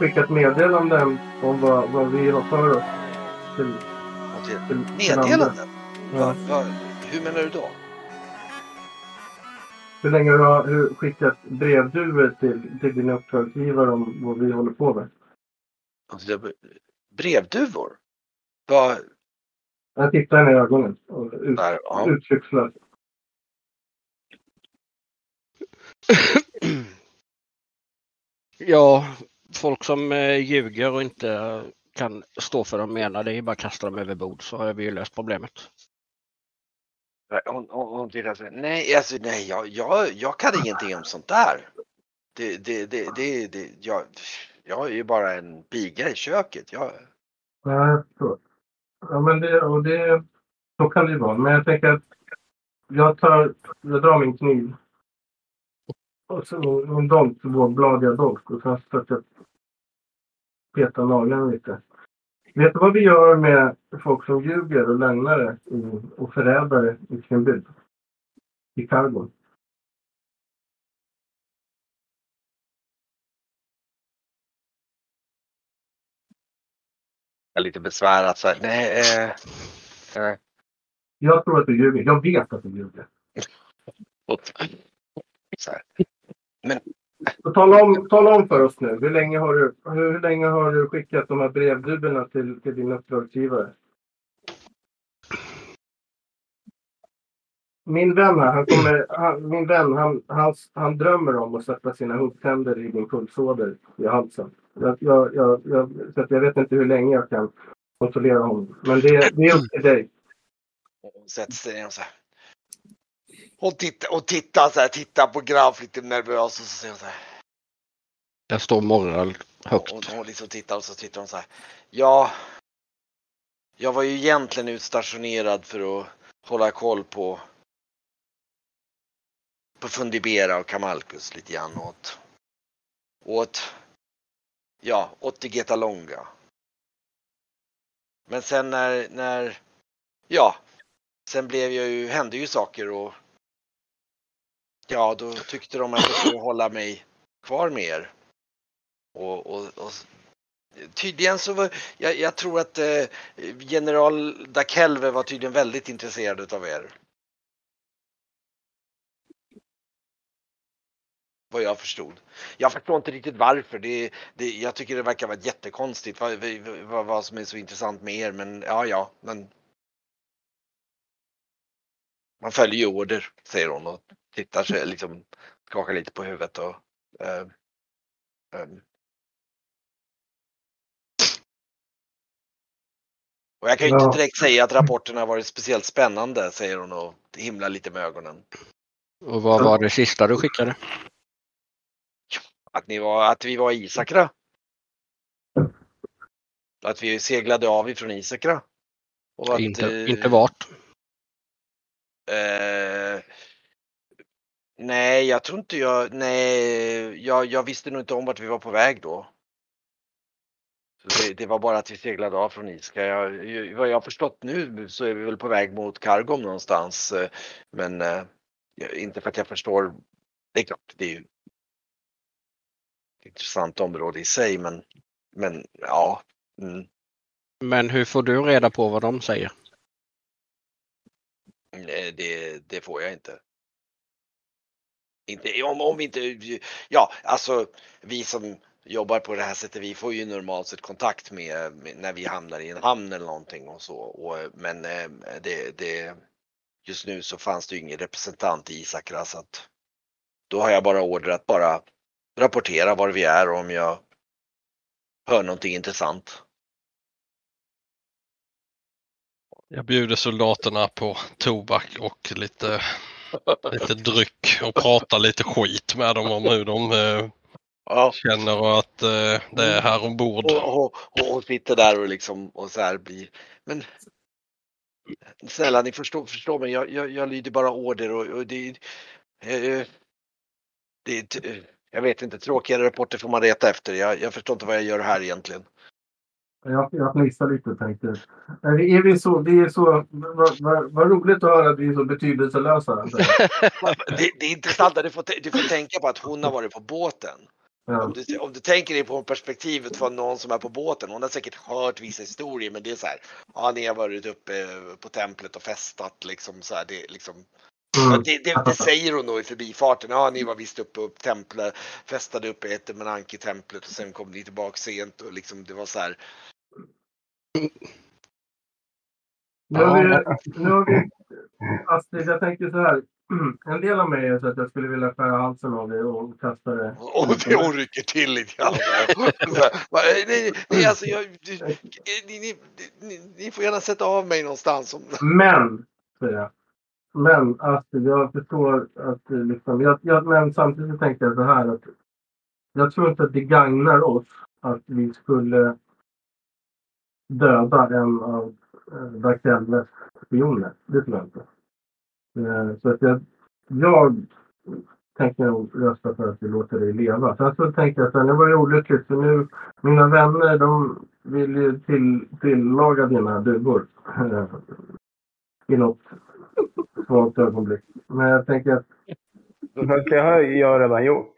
Skickat meddelanden om vad, vad vi har för oss? Till, till till, meddelanden? Ja. Va, va, hur menar du då? Hur länge har du har du skickat brevduvor till, till din uppdragsgivare om vad vi håller på med? Alltså, det- Brevduvor? Va, Jag tittar henne i ögonen och ut, där, ja. uttryckslöst. Ja, folk som eh, ljuger och inte kan stå för vad de menar, det är bara att kasta dem över bord så har vi ju löst problemet. Hon, hon, hon tittar så nej, alltså, nej jag, jag, jag kan ingenting om sånt där. Det, det, det, det, det, jag, jag är ju bara en piga i köket. Jag, Ja, jag förstår. Ja, men det, och det, så kan det ju vara. Men jag tänker att jag, tar, jag drar min kniv. Och så min dolk, vågbladiga dolk. Och sen försöker jag peta naglarna lite. Vet du vad vi gör med folk som ljuger och lögnare och förrädare i sin bygd? I Kargon. jag är lite besvärad så här, nej, eh, eh, Jag tror att du ljuger. Jag vet att du ljuger. här. Så tala, om, tala om för oss nu. Hur länge har du, hur, hur länge har du skickat de här brevduvorna till, till din uppdragsgivare? Min vän här, han kommer, han, min vän, han, han, han drömmer om att sätta sina huggtänder i din pulsåder i halsen. Jag, jag, jag, jag, så att jag vet inte hur länge jag kan kontrollera honom. Men det, det är upp till dig. Och Hon ner och så här. Hon tittar, och tittar så här, tittar på Graf lite nervös och så säger hon så här. Där står morral högt. Hon, hon liksom tittar och så tittar hon så här. Ja. Jag var ju egentligen utstationerad för att hålla koll på på Fundibera och Kamalkus lite grann åt åt ja, åt Geta Longa. Men sen när, när ja, sen blev jag ju, hände ju saker och ja, då tyckte de att jag skulle hålla mig kvar med er. Och, och, och tydligen så var, jag, jag tror att eh, general Dakelve var tydligen väldigt intresserad utav er. Vad jag förstod. Jag förstår inte riktigt varför. Det, det, jag tycker det verkar vara jättekonstigt vad, vad, vad som är så intressant med er. Men ja, ja, men. Man följer ju order, säger hon och tittar sig liksom skakar lite på huvudet och. eh, ehm. Och jag kan ju Ja. inte direkt säga att rapporten har varit speciellt spännande, säger hon och himlar lite med ögonen. Och vad var det sista du skickade? Att, ni var, att vi var i Isakra. Att vi seglade av ifrån Isakra. Och att, inte, eh, inte vart. Eh, nej, jag tror inte jag, nej, jag, jag visste nog inte om vart vi var på väg då. Det, det var bara att vi seglade av från Iska. Jag, jag, vad jag har förstått nu så är vi väl på väg mot Kargom någonstans. eh, Men eh, inte för att jag förstår. Det är klart, det är ju ett intressant område i sig, men, men ja. Mm. Men hur får du reda på vad de säger? Nej, det, det får jag inte. Inte om, om vi inte, ja alltså vi som jobbar på det här sättet, vi får ju normalt sett kontakt med, med när vi hamnar i en hamn eller någonting och så. Och, men eh, det, det, just nu så fanns det ju ingen representant i Isakra så att då har jag bara order att bara rapportera var vi är och om jag hör någonting intressant. Jag bjuder soldaterna på tobak och lite, lite dryck och pratar lite skit med dem om hur de eh, Ja. känner att eh, det är här ombord. Och, och, och, sitter där och liksom och så här blir. Men snälla ni förstår, förstår mig, jag, jag, jag lyder bara order och, och det, eh, det eh, jag vet inte, tråkigare rapporter får man leta efter. Jag, jag förstår inte vad jag gör här egentligen. Jag, jag fnissar lite tänkte. Är vi, är vi så, vi är så, vad, roligt att höra att vi är så betydelselösa. Det, det är intressant, du får, du får tänka på att hon har varit på båten. Ja. Om du, om du tänker dig på perspektivet från någon som är på båten. Hon har säkert hört vissa historier men det är så här. Ja, ni har varit uppe på templet och festat liksom så här. Det, är liksom, Mm. det, det, det säger hon nog i förbifarten. Ja, ni var visst uppe på templet, festade uppe i Etemenanki templet och sen kom ni tillbaka sent och liksom det var så här. Nu har vi, nu har vi, Astrid, jag tänker så här. En del av mig är så att jag skulle vilja skära halsen av dig och kasta det. Och det hon rycker till lite grann. Här, bara, nej, nej, alltså jag, du, ni, ni, ni, ni får gärna sätta av mig någonstans. Men, säger jag. Men att jag förstår att eh, liksom, jag, jag, men samtidigt så tänker jag så här att jag tror inte att det gagnar oss att vi skulle döda en av eh, Darkelles spioner. Det tror jag inte. Eh, så att jag, jag tänker nog rösta för att vi låter dig leva. Sen så tänker jag så här, nu var det olyckligt för nu, mina vänner de vill ju till, tillaga dina duvor. I något svagt ögonblick. Men jag tänker att, Fast det har jag redan gjort.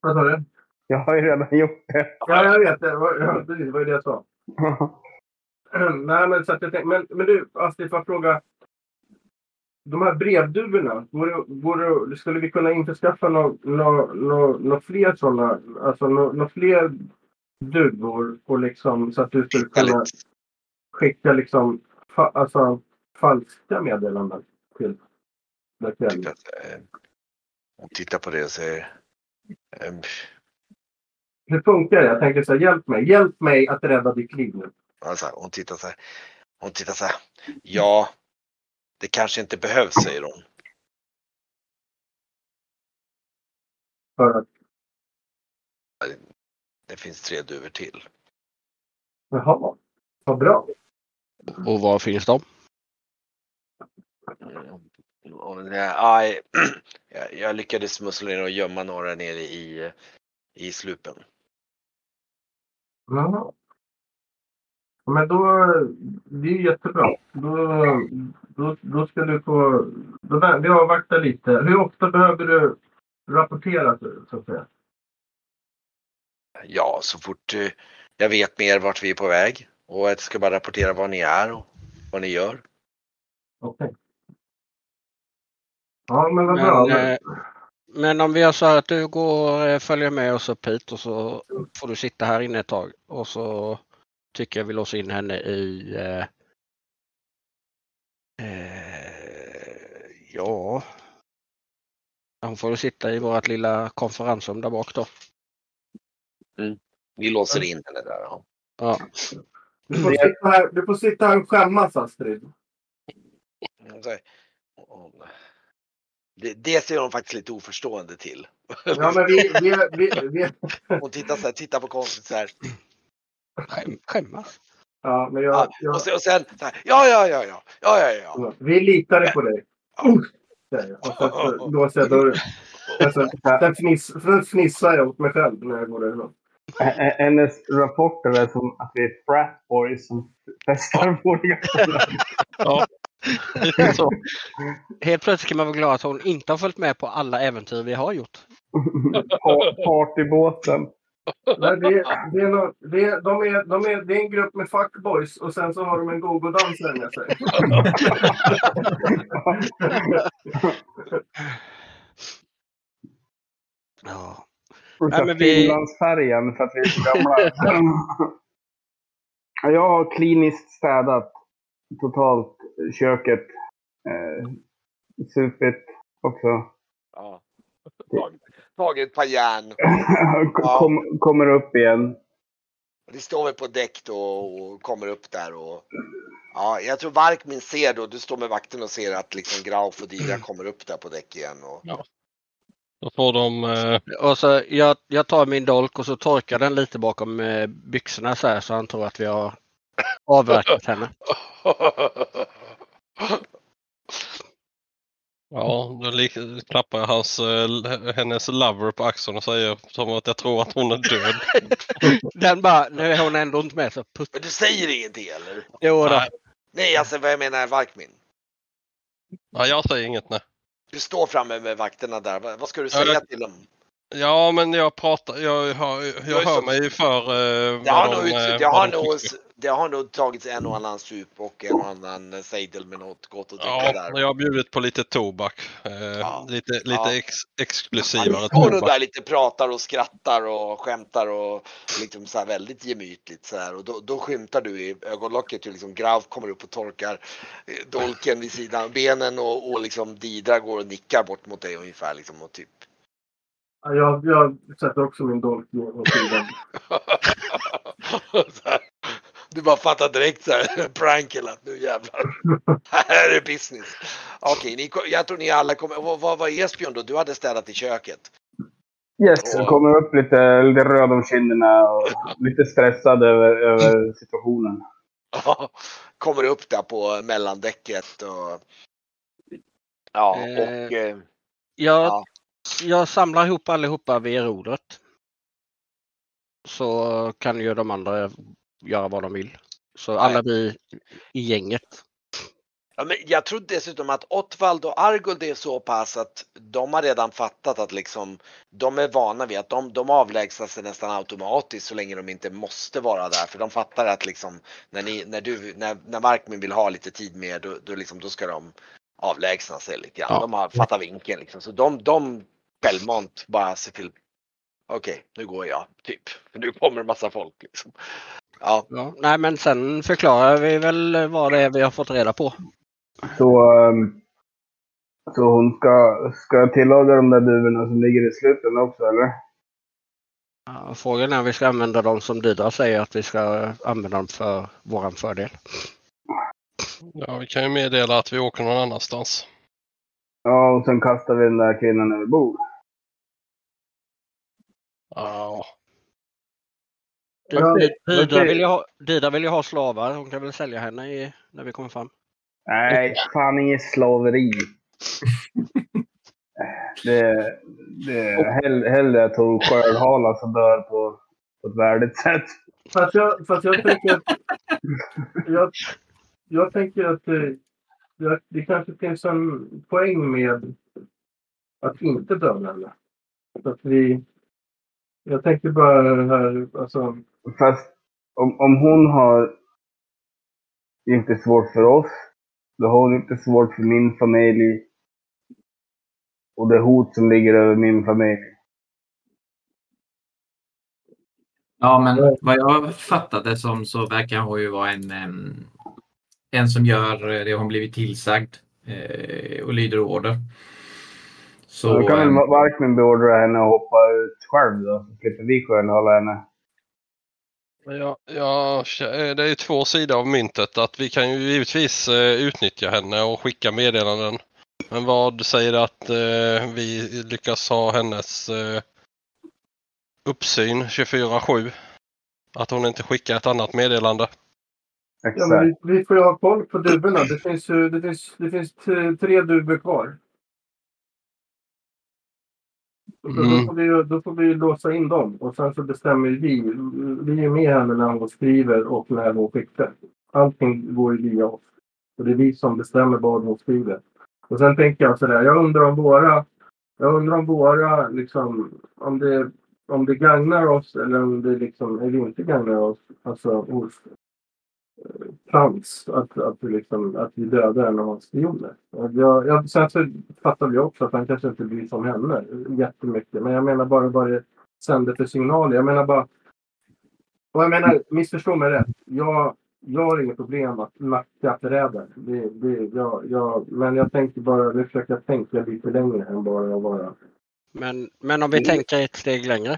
vad sa du? Jag har ju redan gjort det. Ja, jag vet. Det var, ja, precis, det var ju det jag sa. Nej, men så att jag tänkte, men, men du, Astrid, får jag fråga. De här brevduvorna, vore, vore, skulle vi kunna införskaffa några nå, nå, nå fler sådana? Alltså några nå fler duvor och liksom så att du skulle kunna skicka liksom fa, alltså, falska meddelanden till att, eh, hon tittar på det och säger. ehm, Hur funkar det? Jag tänker så här, hjälp mig. Hjälp mig att rädda ditt liv nu. Alltså, hon tittar så här. Hon tittar så här. Ja, det kanske inte behövs, säger hon. För att, Det finns tre duvor till. jaha, vad bra. Och var finns de? Nej, jag, lyckades smussla ner och gömma några nere i, i slupen. Jaha. Men då, det är jättebra. Då, då, då ska du få, då, vi avvaktar lite. Hur ofta behöver du rapportera så, att säga? Ja, så fort jag vet mer vart vi är på väg. Och jag ska bara rapportera var ni är och vad ni gör. Okej. Ja, men vad bra. Men, eh, men om vi gör så här att du går eh, följer med oss upp hit och så får du sitta här inne ett tag och så tycker jag vi låser in henne i eh, eh, ja hon får sitta i vårt lilla konferensrum där bak då. Vi låser in henne där. Ja. Ja. Du får, sitta här, du får sitta här och skämmas Astrid. Och- Det, det ser hon faktiskt lite oförstående till. Ja, men vi, vi, vi, vi, Hon tittar, så här, tittar på konstigt så här. Skäm, skämmas. ja, men jag, Ja, jag, och, sen, och sen så här, ja, ja, ja, ja, ja, ja, ja. vi litade på dig. Säger jag. Och sen så låser jag dörren. Sen, sen, fniss, sen fnissar jag åt mig själv när jag går därifrån. Hennes rapporter är som att vi är frat boys som festar på ställen. Ja, så. Helt plötsligt kan man vara glad att hon inte har följt med på alla äventyr vi har gjort. Pa- Partybåten. Nej, det, det, är nå- det, är- de är, de är, det är en grupp med fuckboys och sen så har de en go-go-dansare med sig. Ja. Och så vi- Finlandsfärjan för att vi är så gamla. Ja, Jag har kliniskt städat totalt köket. Eh, supit också. ja. Tag- Tagit ett par järn. Kom, kommer upp igen. Det står väl på däck då och kommer upp där och Ja, jag tror Varkmin ser då, du står med vakten och ser att liksom Grauf och Dira kommer upp där på däck igen. Och, Då får de... Eh, Och så jag, jag tar min dolk och så torkar den lite bakom eh, byxorna så här så han tror att vi har avverkat henne. ja, då klappar jag hans, eh, hennes lover på axeln och säger som att jag tror att hon är död. Den bara, nu är hon ändå inte med så putt. Men du säger ingenting eller? Jo då. Nej. Nej, alltså vad jag menar Varkmin. Ja, jag säger inget nej. Du står framme med vakterna där. Vad ska du säga jag- till dem? Ja, men jag pratar, jag, jag Jag hör mig för eh, Det har, vad nog, de, eh, det, vad har nog. Det har nog tagits en och annan sup och en och annan sejdel med något gott att dricka Ja, där. jag har bjudit på lite tobak. Eh, Ja. Lite, lite Ja. ex, Ja, exklusivare står nog tobak. där lite pratar och skrattar och skämtar och liksom så här väldigt gemytligt så här och då, då skymtar du i ögonlocket hur liksom Grauf kommer upp och torkar eh, dolken vid sidan av benen och, och liksom Didra går och nickar bort mot dig ungefär liksom och typ. Ja, Jag, jag sätter också min dolk åt sidan. Du bara fattar direkt så här prank eller att nu jävlar. Här är business. Okej, ni, jag tror ni alla kommer. Vad, vad var Esbjörn då? Du hade städat i köket. Yes, jag kommer upp lite, lite röd om kinderna och lite stressad över, över situationen. kommer upp där på mellandäcket och. Ja, Eh, och. Eh, Jag, Ja. jag samlar ihop allihopa vid rodret. Så kan ju de andra göra vad de vill. Så alla vi i gänget. Ja, men jag tror dessutom att Ottvald och Arguld är så pass att de har redan fattat att liksom de är vana vid att de, de avlägsnar sig nästan automatiskt så länge de inte måste vara där. För de fattar att liksom när, ni, när, du, när, när Markmin vill ha lite tid med då, då, liksom, då ska de avlägsna sig lite grann. Ja. De har fattat vinkeln liksom. Så de, de självmant bara ser till Okej, nu går jag typ. För nu kommer en massa folk liksom. Ja, Ja, nej men sen förklarar vi väl vad det är vi har fått reda på. Så, ehm, så hon ska, ska jag tillaga de där duvorna som ligger i slutet också eller? Ja, Frågan är om vi ska använda dem som Didra säger att vi ska använda dem för våran fördel. Ja, vi kan ju meddela att vi åker någon annanstans. Ja, och sen kastar vi den där kvinnan över bord. Okej. vill ju ha, Didra vill ju ha slavar. Hon kan väl sälja henne i, när vi kommer fram. Nej, fan inget slaveri. Det, det hell, hellre att hon sköldhalas och dör på, på ett värdigt sätt. Fast jag, fast jag tänker att... Jag, jag tänker att det, det, det kanske finns en poäng med att inte döda henne. Så att vi... Jag tänker bara här, alltså... Fast om, om hon har inte svårt för oss, då har hon inte svårt för min familj. Och det hot som ligger över min familj. Ja, men vad jag fattade som så verkar hon ju vara en, en som gör det hon blivit tillsagd eh, och lyder order. Så, då kan em, väl Varkmin beordra henne att hoppa ut själv då, så slipper vi sköldhala henne. Ja, ja, det är ju två sidor av myntet. Att vi kan ju givetvis eh, utnyttja henne och skicka meddelanden. Men vad säger att eh, vi lyckas ha hennes eh, uppsyn 24-7? Att hon inte skickar ett annat meddelande. Ja, vi, vi får ju ha koll på duvorna. Det finns, det finns, det finns tre duvor kvar. Då, Mm. får vi, ju- då får vi ju låsa in dem och sen så bestämmer vi. Vi är med henne när hon skriver och när hon skickar. Allting går ju via oss. Och det är vi som bestämmer vad hon skriver. Och sen tänker jag sådär, jag undrar om våra, jag undrar om våra, liksom, om det, om det gagnar oss eller om det liksom, eller inte gagnar oss, alltså hos Eh, trams att, att, vi liksom, att vi dödar en av hans spioner. Jag, jag, sen så fattar vi också att han kanske inte blir som henne jättemycket. Men jag menar bara vad det sänder för signaler. Jag menar bara... Och jag menar, missförstå mig rätt. Jag, jag har inget problem att nacka förrädare. Det, det, jag, jag, men jag tänker bara, nu försöker jag tänka lite längre än bara att vara... Men, men om vi tänker ett steg längre.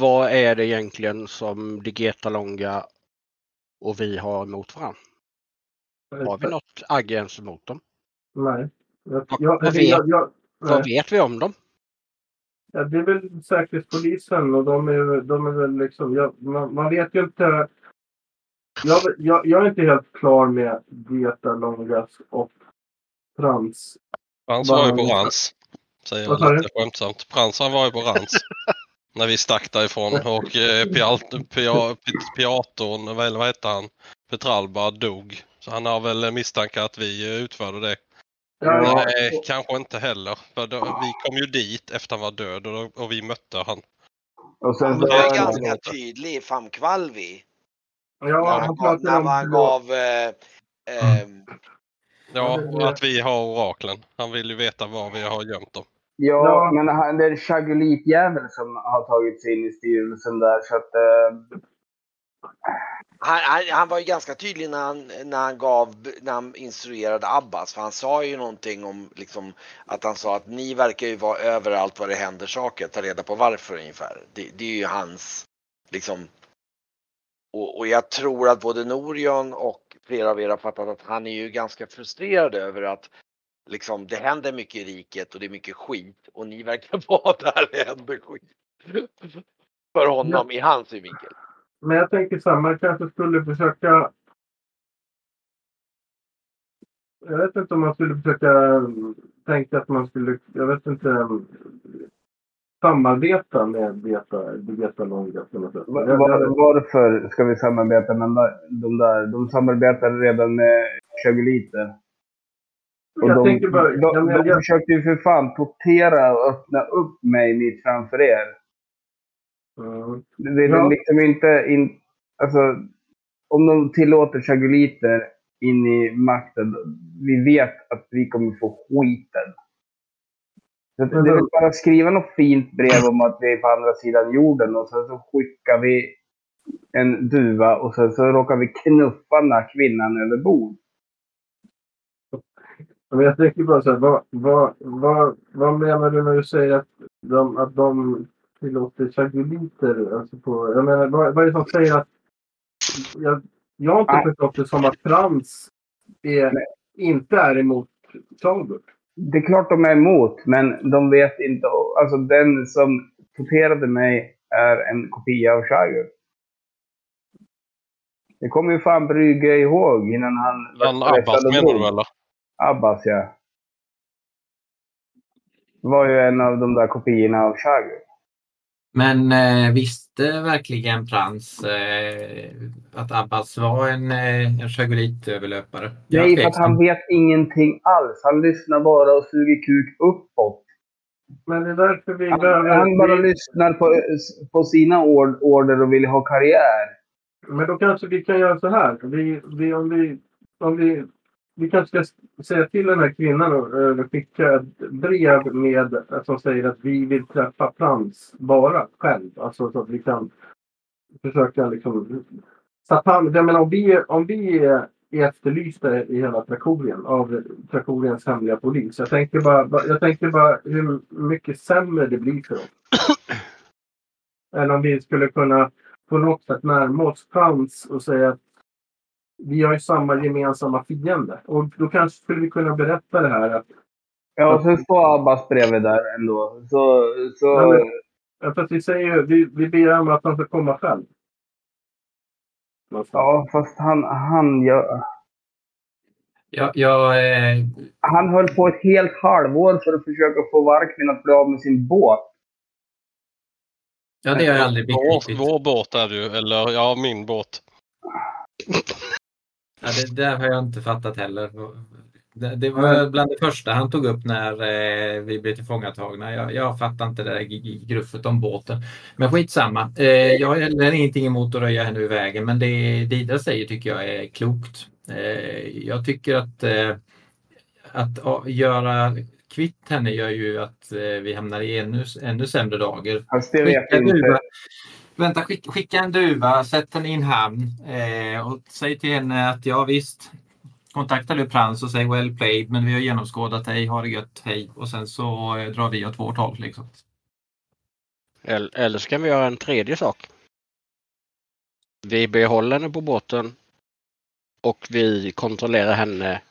Vad är det egentligen som Digeta Longa och vi har emot varandra? Har vi något agg ens emot dem? Nej. Jag, Vad- jag, vad jag, jag, Vad vet vi om dem? Ja, det är väl Säkerhetspolisen och de är, de är väl liksom... Jag, man, man vet ju inte... Jag, jag, jag är inte helt klar med Dieta Longas och Frans. Frans var ju på Rans. Säger jag lite skämtsamt. Frans han var ju på Rans. när vi stack därifrån och eh, Pialt- Pia- Pi- Piatorn, vad vad hette han? Petralba dog. Så han har väl misstankar att vi eh, utförde det. Ja, ja. Nej, kanske inte heller. För då, vi kom ju dit efter han var död och, och vi mötte han. Och sen var var ganska det, tydlig i Famkvalvi. Ja, när han han gav, när han gav eh, ehm, Ja, Ja, att vi har oraklen. Han vill ju veta var vi har gömt dem. Ja, Ja. men han, det är Chagulitjävel som har tagit sig in i styrelsen där. Så att, eh, han, han, han var ju ganska tydlig när han, när han gav, när han instruerade Abbas. För han sa ju någonting om liksom, att han sa att ni verkar ju vara överallt var det händer saker. Ta reda på varför ungefär. Det, det är ju hans, liksom. Och, och jag tror att både Norion och flera av er har fattat att han är ju ganska frustrerad över att liksom det händer mycket i riket och det är mycket skit och ni verkar vara där det händer skit. För honom i hans synvinkel. Men jag tänker så här, man kanske skulle försöka... Jag vet inte om man skulle försöka mm, tänka att man skulle, jag vet inte, mm, samarbeta med Beta, Beta Longa på något sätt. var, varför ska vi samarbeta med de där? De samarbetar redan med Chaguliter. Och Jag de, bara- de, jag de jag- försökte ju för fan tortera och öppna upp mig mitt framför er. Mm. Det är Ja. liksom inte... In, alltså, om de tillåter Chaguliter in i makten, vi vet att vi kommer få skiten. Så det är väl bara att skriva något fint brev om att vi är på andra sidan jorden och sen så skickar vi en duva och sen så råkar vi knuffa den här kvinnan över bord. Men jag tänker bara så här, vad, vad, vad, vad menar du när du säger att de, att de tillåter chaguliter? Alltså på, jag menar, vad, vad är det som säger att... Jag, jag har inte Nej. förstått det som att Frans är, inte är emot Songbird. Det är klart de är emot, men de vet inte. Alltså den som torterade mig är en kopia av Chagur. Det kommer ju fan Brygge ihåg innan han... Han Abbas menar du eller? Abbas, ja. Det var ju en av de där kopiorna av Chagur. Men eh, visste verkligen Prans eh, att Abbas var en, eh, en är Nej, för att han vet ingenting alls. Han lyssnar bara och suger kuk uppåt. Men det är därför vi Han, behöver... han bara vi, lyssnar på, på sina ord, order och vill ha karriär. men då kanske vi kan göra så här. Vi, vi, om vi, om vi, vi kanske ska säga till den här kvinnan och skicka ett brev med, som säger att vi vill träffa Frans bara själv. Alltså så att vi kan försöka liksom... Så att han, jag menar, om vi, om vi är efterlysta i hela Trakorien av Trakoriens hemliga polis. Jag tänker bara, jag tänker bara hur mycket sämre det blir för oss. Eller om vi skulle kunna på något sätt närma oss Frans och säga att vi har ju samma gemensamma fiende. Och då kanske skulle vi kunna berätta det här att Ja, och sen står Abbas bredvid där ändå. Så, så, Ja, men- Ja, För att vi säger ju, vi, vi begär om att han ska komma själv. Någonstans. ja, fast han, han, gör, Jag, jag, eh, han höll på ett helt halvår för att försöka få Varkmin att bli av med sin båt. ja, det har jag aldrig Vår, begripit. vår båt är ju, eller ja, min båt. Ja, det där har jag inte fattat heller. Det, det var bland det första han tog upp när eh, vi blev tillfångatagna. Jag, jag fattar inte det där gruffet om båten. Men skitsamma. Eh, jag har heller ingenting emot att röja henne ur vägen, men det Didra säger tycker jag är klokt. Eh, jag tycker att eh, att göra kvitt henne gör ju att vi hamnar i ännu, ännu sämre dagar. Fast det vet jag inte. Vänta, skicka, skicka en duva, sätt henne i en hamn eh, och säg till henne att ja visst, kontakta du Prans och säg well played men vi har genomskådat dig, ha det gött, hej. Och sen så eh, drar vi åt vårt håll. Liksom. Eller, eller så kan vi göra en tredje sak. Vi behåller henne på båten och vi kontrollerar henne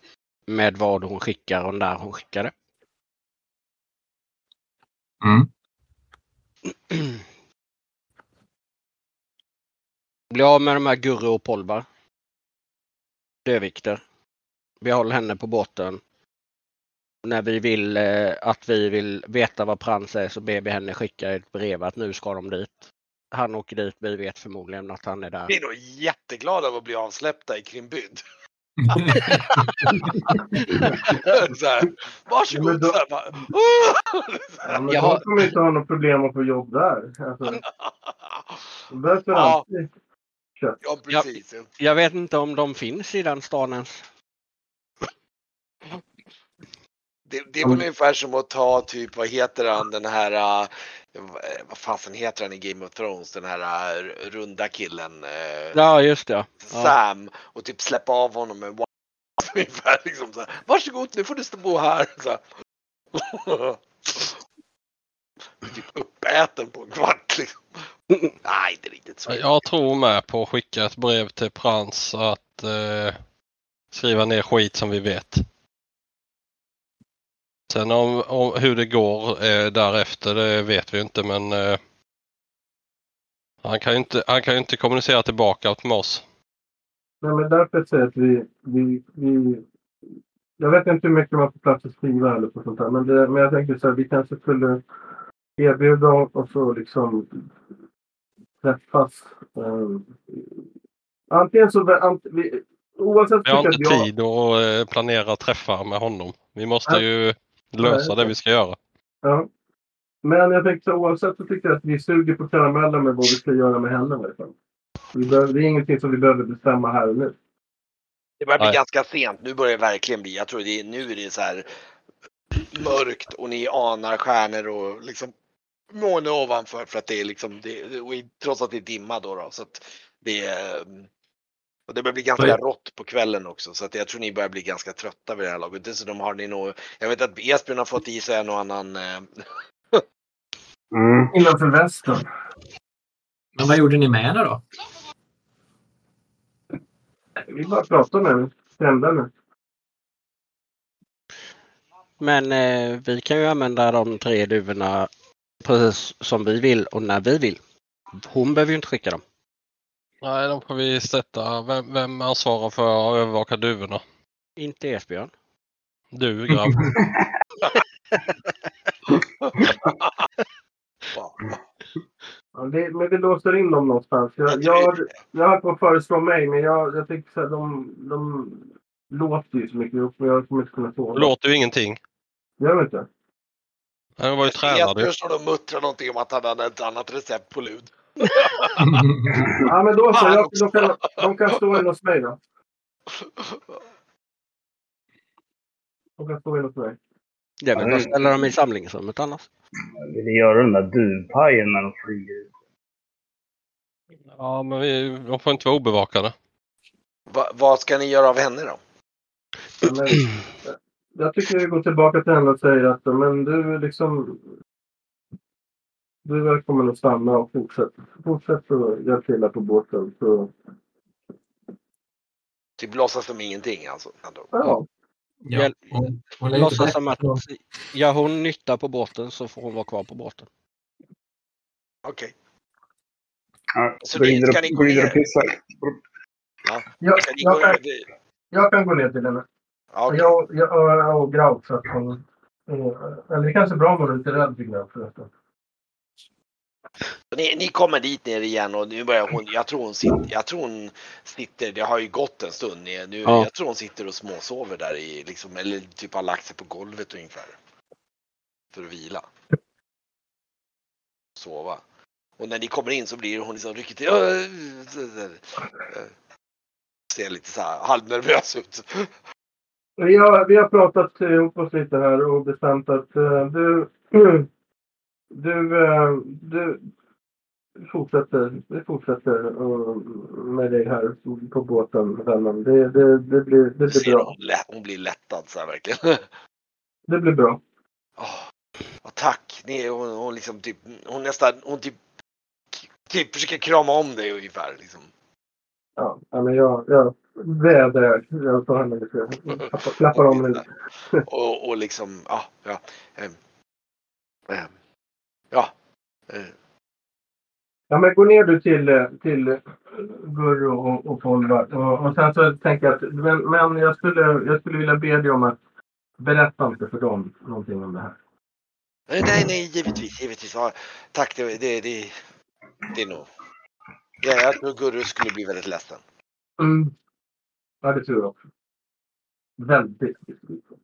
med vad hon skickar och när hon skickar det. Mm. Bli av med de här Gurre och Polvar. Dövikter. Behåll henne på båten. När vi vill eh, att vi vill veta vad Prans är så ber vi henne skicka ett brev att nu ska de dit. Han åker dit, vi vet förmodligen att han är där. Vi är nog jätteglada av att bli avsläppta i Krimbyd. så här, varsågod. då- Så här, bara, Ja, men Jag de har- kommer inte ha något problem att få jobb där. Alltså, Ja. alltid. Ja, precis. Jag vet inte om de finns i den stan ens. Det, det är väl ungefär som att ta typ, vad heter han, den här, äh, vad- fasen heter han i Game of Thrones, den här äh, runda killen, äh, Ja, just det. Ja. Sam, och typ släppa av honom med ungefär liksom så här, varsågod nu får du stå här. Så här. typ uppäten på en kvart liksom. Nej, inte riktigt så. Jag tror med på att skicka ett brev till Prans att eh, skriva ner skit som vi vet. Sen om, om hur det går eh, därefter det vet vi inte men eh, han, kan ju inte, han kan ju inte kommunicera tillbaka med oss. Nej, men därför säger jag att vi, vi, vi... Jag vet inte hur mycket man får plats att skriva eller på sånt där. Men, det, men jag tänker så här, vi kanske skulle erbjuda och så liksom träffas. Um, antingen så... Ant, vi, oavsett Vi har inte jag- tid att eh, planera träffar med honom. Vi måste Ja. ju lösa det vi ska göra. Ja. Men jag tänkte oavsett så tycker jag att vi suger på karamellen med vad vi ska göra med henne. Vi behöver, det är ingenting som vi behöver bestämma här och nu. Det börjar bli Nej. ganska sent. Nu börjar det verkligen bli. Jag tror det är, nu är det så här mörkt och ni anar stjärnor och liksom måne ovanför för att det är liksom, det, och i- trots att det är dimma då. då så att det är, och det börjar bli ganska rått på kvällen också så att jag tror ni börjar bli ganska trötta vid det här laget. Dessutom har ni nog, jag vet att Esbjörn har fått i sig en och annan eh, Mm. Innanför västen. Men vad gjorde ni med henne då? Vi bara pratar med henne. Skrämde henne. Men eh, vi kan ju använda de tre duvorna precis som vi vill och när vi vill. Hon behöver ju inte skicka dem. Nej, då får vi sätta. Vem, vem ansvarar för att övervaka duvorna? Inte Esbjörn. Du grabb. Ja, det, men vi låser in dem någonstans. Jag, jag, jag höll på att föreslå mig, men jag, jag tycker så här, de, de låter ju så mycket upp. Men jag kommer inte kunna sova. Låter ju ingenting. Gör de inte? Han var ju ju. Esbjörn står och muttrar någonting om att han hade ett annat recept på lud. Ja, men då så. Jag, de, kan, de kan stå in hos mig då. De kan stå in hos mig. Det är väl att ställa dem i samlingsrummet annars. Jag ville göra den där duvpajen när de flyger ut. Ja, men vi, de får inte vara obevakade. Va, vad ska ni göra av henne då? Ja, Men, jag tycker vi går tillbaka till henne och säger att men du liksom... Du är välkommen att stanna och fortsätt, fortsätt att hjälpa till på båten. Så, Typ låtsas som ingenting alltså. ändå. ja. Ja, hon, hon Låtsas som att gör hon nytta på båten så får hon vara kvar på båten. Okej. Ja, Så gå det- ska ni gå ner? pissa. Jag, jag, kan, jag kan gå ner till henne. Okej. Jag, jag, jag och Grau så att eh, Eller det kanske är bra om hon är lite rädd för Grau förresten. Ni, ni kommer dit ner igen och nu börjar hon, jag tror hon sitter, jag tror hon sitter, det har ju gått en stund nu, Ja. jag tror hon sitter och småsover där i liksom, eller typ har lagt sig på golvet ungefär. För att vila. Sova. Och när ni kommer in så blir hon liksom rycker till. Ser lite så här halvnervös ut. Vi har, vi har pratat ihop oss lite här och bestämt att eh, du... Du, eh, du fortsätter, vi fortsätter med dig här på båten, vännen. Det, det, det, blir, det blir bra. hon, lä- hon blir lättad så här verkligen. Det blir bra. Åh, ja, tack. Ni, hon, hon liksom typ, hon nästan, hon typ, typ försöker krama om dig ungefär liksom. Ja, ja, men jag, jag vädrar. Jag tar henne lite. Klappar, klappar om henne. Och, och liksom, ja, ja. ehm, ehm, ja. eh, Ja, men gå ner du till, eh, till eh, Gurro och, och Folvar. Och, och sen så tänker jag att, men, men jag, skulle, jag skulle vilja be dig om att berätta inte för dem någonting om det här. Nej, nej, nej, givetvis, givetvis. Ja, tack, det, det, det, det är nog. Ja, jag tror Gurru skulle bli väldigt ledsen. Mm. Ja, det tror jag också. Väldigt besviken.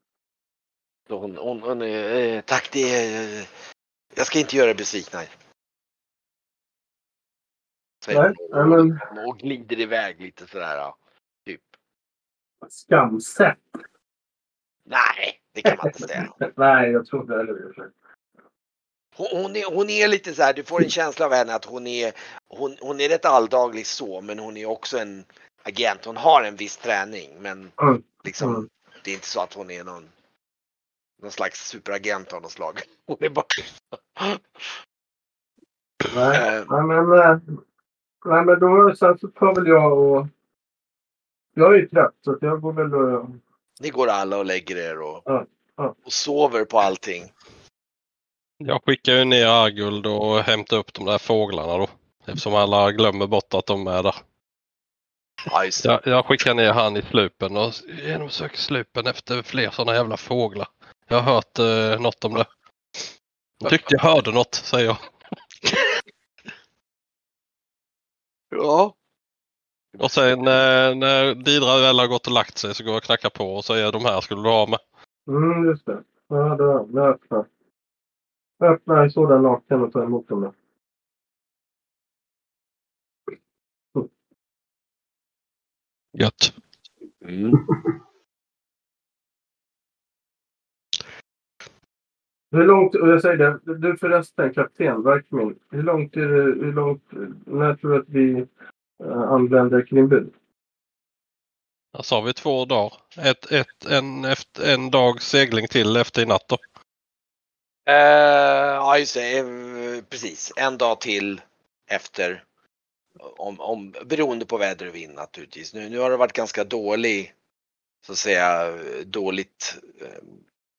Hon, hon, hon eh, tack det är, eh, jag ska inte göra er besvikna. Nej, och, men och glider iväg lite sådär. Ja. Typ. skamset. Nej, det kan man inte säga. Nej, jag tror inte heller det. Hon, hon, är, hon är lite så här, du får en känsla av henne att hon är, hon, hon är rätt alldaglig så, men hon är också en agent. Hon har en viss träning, men Mm. liksom, Mm. det är inte så att hon är någon, någon slags superagent av något slag. Hon är bara... Nej, Eh, nej, men, eh, nej, men då sen så tar väl jag och... Jag är ju trött så jag går väl och... Ni går alla och lägger er och, Ja, ja. och sover på allting. Jag skickar ju ner Arguld och hämtar upp de där fåglarna då. Eftersom alla glömmer bort att de är där. Ja, det. Jag, jag skickar ner han i slupen och genomsöker slupen efter fler sådana jävla fåglar. Jag har hört eh, något om det. Jag tyckte jag hörde något, säger jag. Ja. Och sen eh, när Didra väl har gått och lagt sig så går jag och knackar på och säger de här skulle du ha med. Mm, just det. Ja, då öppnar jag. Öppnar i sådan naken och tar emot dem. Gött. Hur långt, och jag säger det, du förresten kapten, Verkmin. Hur långt är det, hur långt, när tror du att vi uh, använder krimbud? Där sa vi två dagar. Ett, ett, en, efter, en dags segling till efter i natt då. Eh, ja, just det. Eh, Precis. En dag till efter. Om, om, beroende på väder och vind naturligtvis. Nu, nu har det varit ganska dålig, så att säga, dåligt eh,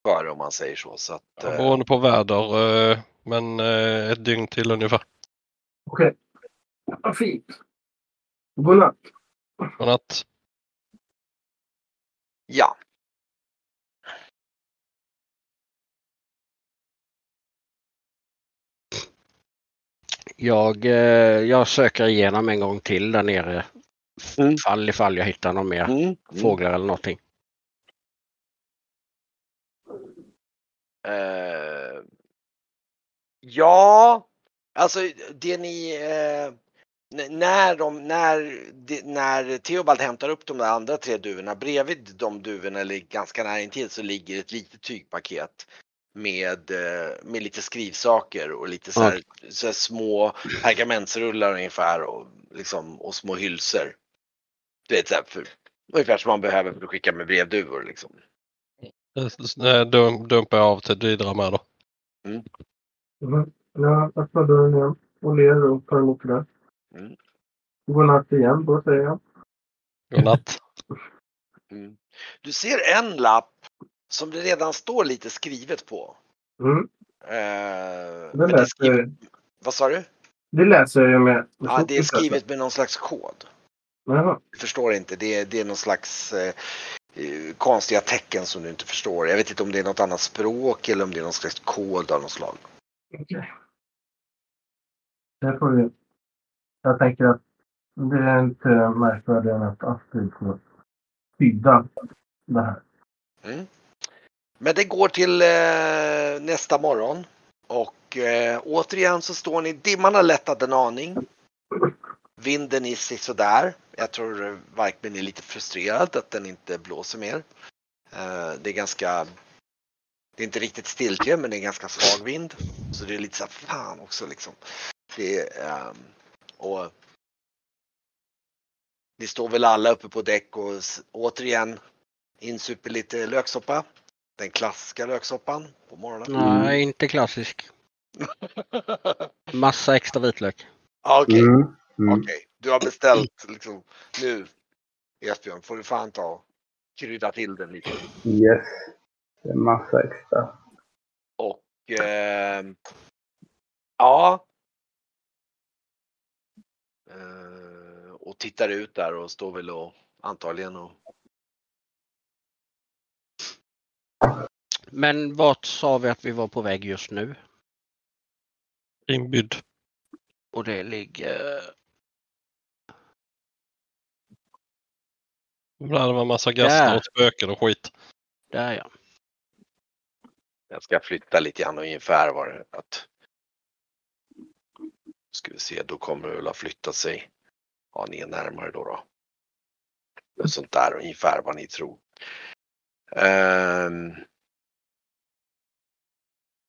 före om man säger så. så att, eh, Beroende på väder. eh, Men eh, ett dygn till ungefär. Okej. Vad fint. Godnatt. Godnatt. ja. Jag, eh, jag söker igenom en gång till där nere. Mm. Fall ifall jag hittar någon mer Mm. Mm. fåglar eller någonting. Eh, ja, alltså det ni... N- när, de, när, det- när Theobald hämtar upp de där andra tre duvorna, bredvid de duvorna, eller ganska nära intill, så ligger ett litet tygpaket med, eh, med lite skrivsaker och lite så här, så här små pergamentsrullar ungefär och, liksom, och små hylsor. Du vet, så här, för, ungefär som man behöver för att skicka med brevduvor. Liksom. Eh, Dum, dumpar jag av till Didra med då. Mm. Jag öppnar dörren igen och ler och tar emot det där. Mm. Godnatt igen, då säger jag. Godnatt. Mm. Du ser en lapp som det redan står lite skrivet på. Mm. Eh, Det, men det skrivet, läser, vad sa du? det läser jag med. Ja, det är skrivet med någon slags kod. Jaha. Jag förstår inte. Det är, det är någon slags eh, eh, konstiga tecken som du inte förstår. Jag vet inte om det är något annat språk eller om det är någon slags kod av något slag. Okej. Det får vi. Jag tänker att det är inte märkvärdigare än att Astrid får skydda det här. Mm. Men det går till eh, nästa morgon och eh, återigen så står ni, dimman har lättat en aning. Vinden är sådär. Jag tror eh, Varkmin är lite frustrerad att den inte blåser mer. Eh, det är ganska, det är inte riktigt stiltje men det är ganska svag vind. Så det är lite så här, fan också liksom. Det ehm, och ni står väl alla uppe på däck och återigen insuper lite löksoppa. Den klassiska löksoppan på morgonen. Nej, inte klassisk. Massa extra vitlök. Ja, Okej, Mm. Mm. okej. Du har beställt liksom nu Esbjörn får du fan ta och krydda till den lite. Yes. Det är massa extra. Och ehm, ja. Eh, och tittar ut där och står väl och antagligen och Men vart sa vi att vi var på väg just nu? Inbydd. Och det ligger... Ibland var massa gaster Där. och spöken och skit. Där ja. Jag ska flytta lite grann ungefär var det att. Ska vi se, då kommer det väl ha flyttat sig. Ja, ni är närmare då. då. Sånt där ungefär vad ni tror. Ehm,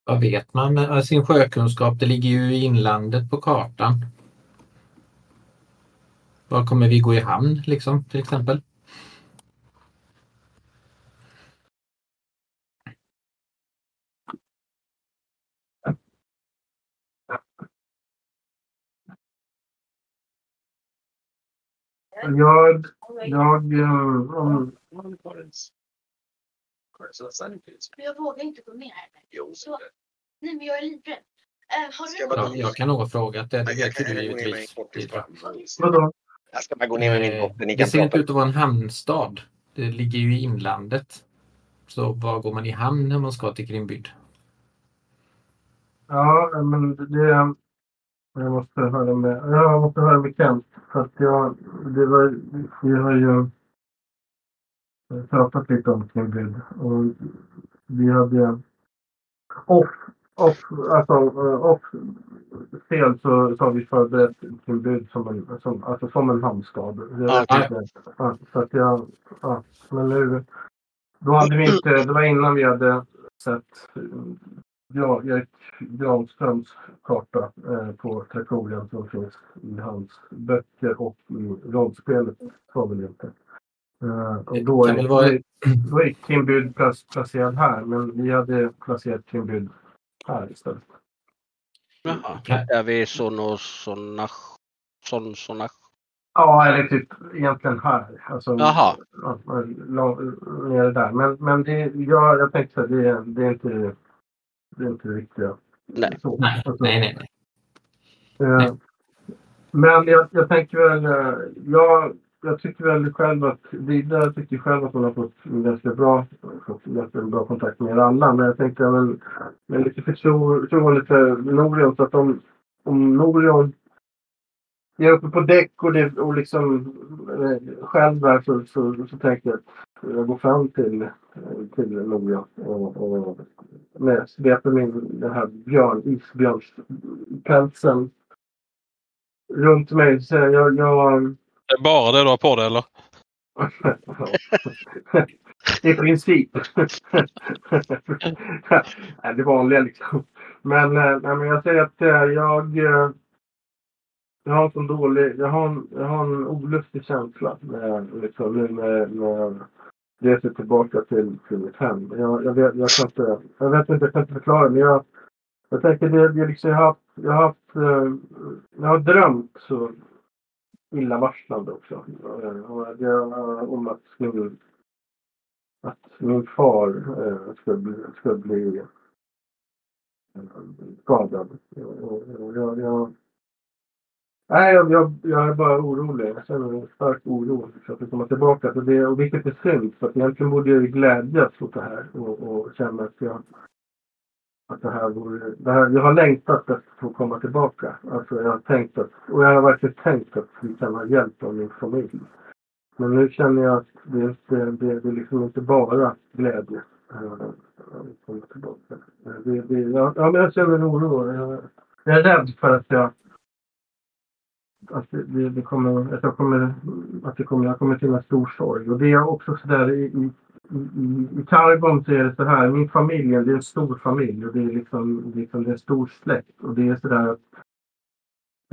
Vad vet man med sin sjökunskap? Det ligger ju i inlandet på kartan. Var kommer vi gå i hamn liksom till exempel? Jag, jag, om, Men jag vågar inte gå ner här. jo, Så- Nej, men jag är livrädd. Eh, har du jag bara- Ja, jag kan nog ha frågat det. Det kan du med givetvis. vadå? Jag ska bara gå ner med min Eh, dotter. Ni Det ser inte ut att vara en hamnstad. Det ligger ju i inlandet. Så var går man i hamn när man ska till Krimbyd? Ja, men det... Jag måste höra med, jag måste höra med Kent. För att jag, det var, vi har ju pratat lite om Kimbyd. Och vi hade off, off, alltså eh, off fel så, så har vi förberett Kimbyd som en, som, alltså som en inte. Ja, så att jag, ja, men nu, då hade vi inte, det var innan vi hade sett Ja, Erik Granströms karta eh, på Traktorien som finns i hans böcker och i rollspelet Svavelhjälte. Eh, och då är, vara- då är Kimbyd plac- placerad här, men vi hade placerat Kimbyd här istället. Jaha. Där vid Sonosonach. Sonsonach. Ja, eller typ egentligen här. Alltså, Jaha. Nere där. Men, men det, ja, jag tänkte att det, det är inte det är inte det. Nej. Så. Nej, Alltså, nej, nej. nej. Eh, Nej. Men jag, jag tänker väl, eh, jag, jag tycker väl själv att, Vidar tycker själv att hon har fått ganska bra, fått ganska bra kontakt med er alla. Men jag tänkte väl, med lite förtroende för Norion så att om, om Norion är uppe på däck och, det, och liksom eh, själv där så, så, så tänker jag att jag går fram till, till Norion och, och med, sveper min den här björn, isbjörnspälsen runt mig. Så jag, jag, det är bara det du har på dig eller? I princip. Det vanliga liksom. Men, eh, nej, men jag säger att eh, jag, eh, jag har en sån dålig, jag har en, jag har en olustig känsla med, liksom, nu med, med reser tillbaka till, till mitt hem. Jag, jag, vet, jag, kan inte, jag vet inte, jag kan inte förklara. Men jag, jag tänker det, det liksom, jag har haft, jag har haft, jag har drömt så illavarslande också. Eh, om att min, att min far eh, skulle bli, skulle bli eh, skadad. Och, jag, jag, nej, jag, jag, jag är bara orolig. Jag känner en stark oro för att komma tillbaka. Så det, och vilket är synd, för att egentligen borde jag ju glädjas åt det här och, och känna att jag att det här vore, det här, jag har längtat efter att få komma tillbaka. Alltså jag har tänkt att, och jag har verkligen tänkt att vi kan ha hjälp av min familj. Men nu känner jag att det, är inte- det, det är liksom inte bara glädje. Eh, att komma tillbaka. Eh, det, det, jag, ja, men jag känner en oro. Jag, jag är rädd för att jag att det, det, det kommer, att jag kommer, att det kommer, jag kommer till en stor sorg. Och det är också sådär i, i, i, i så är det så här, min familj, det är en stor familj och det är liksom, liksom det är en stor släkt. Och det är sådär att